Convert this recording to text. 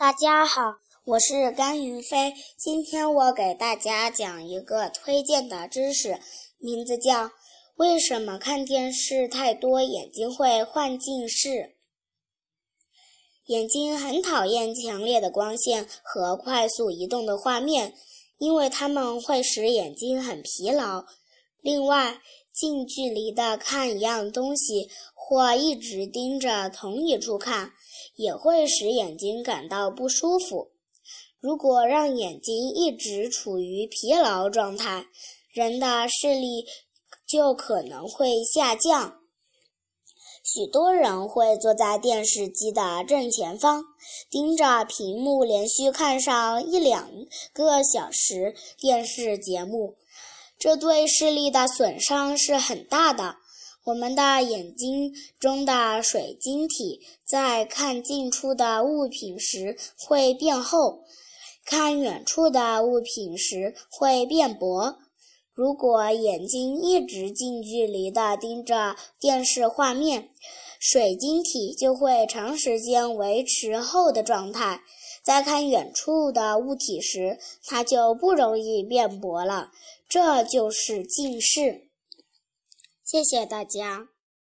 大家好，我是甘云飞。今天我给大家讲一个推荐的知识，名字叫“为什么看电视太多眼睛会患近视”。眼睛很讨厌强烈的光线和快速移动的画面，因为它们会使眼睛很疲劳。另外，近距离的看一样东西，或一直盯着同一处看。也会使眼睛感到不舒服。如果让眼睛一直处于疲劳状态，人的视力就可能会下降。许多人会坐在电视机的正前方，盯着屏幕连续看上一两个小时电视节目，这对视力的损伤是很大的。我们的眼睛中的水晶体在看近处的物品时会变厚，看远处的物品时会变薄。如果眼睛一直近距离地盯着电视画面，水晶体就会长时间维持厚的状态，在看远处的物体时，它就不容易变薄了。这就是近视。谢谢大家。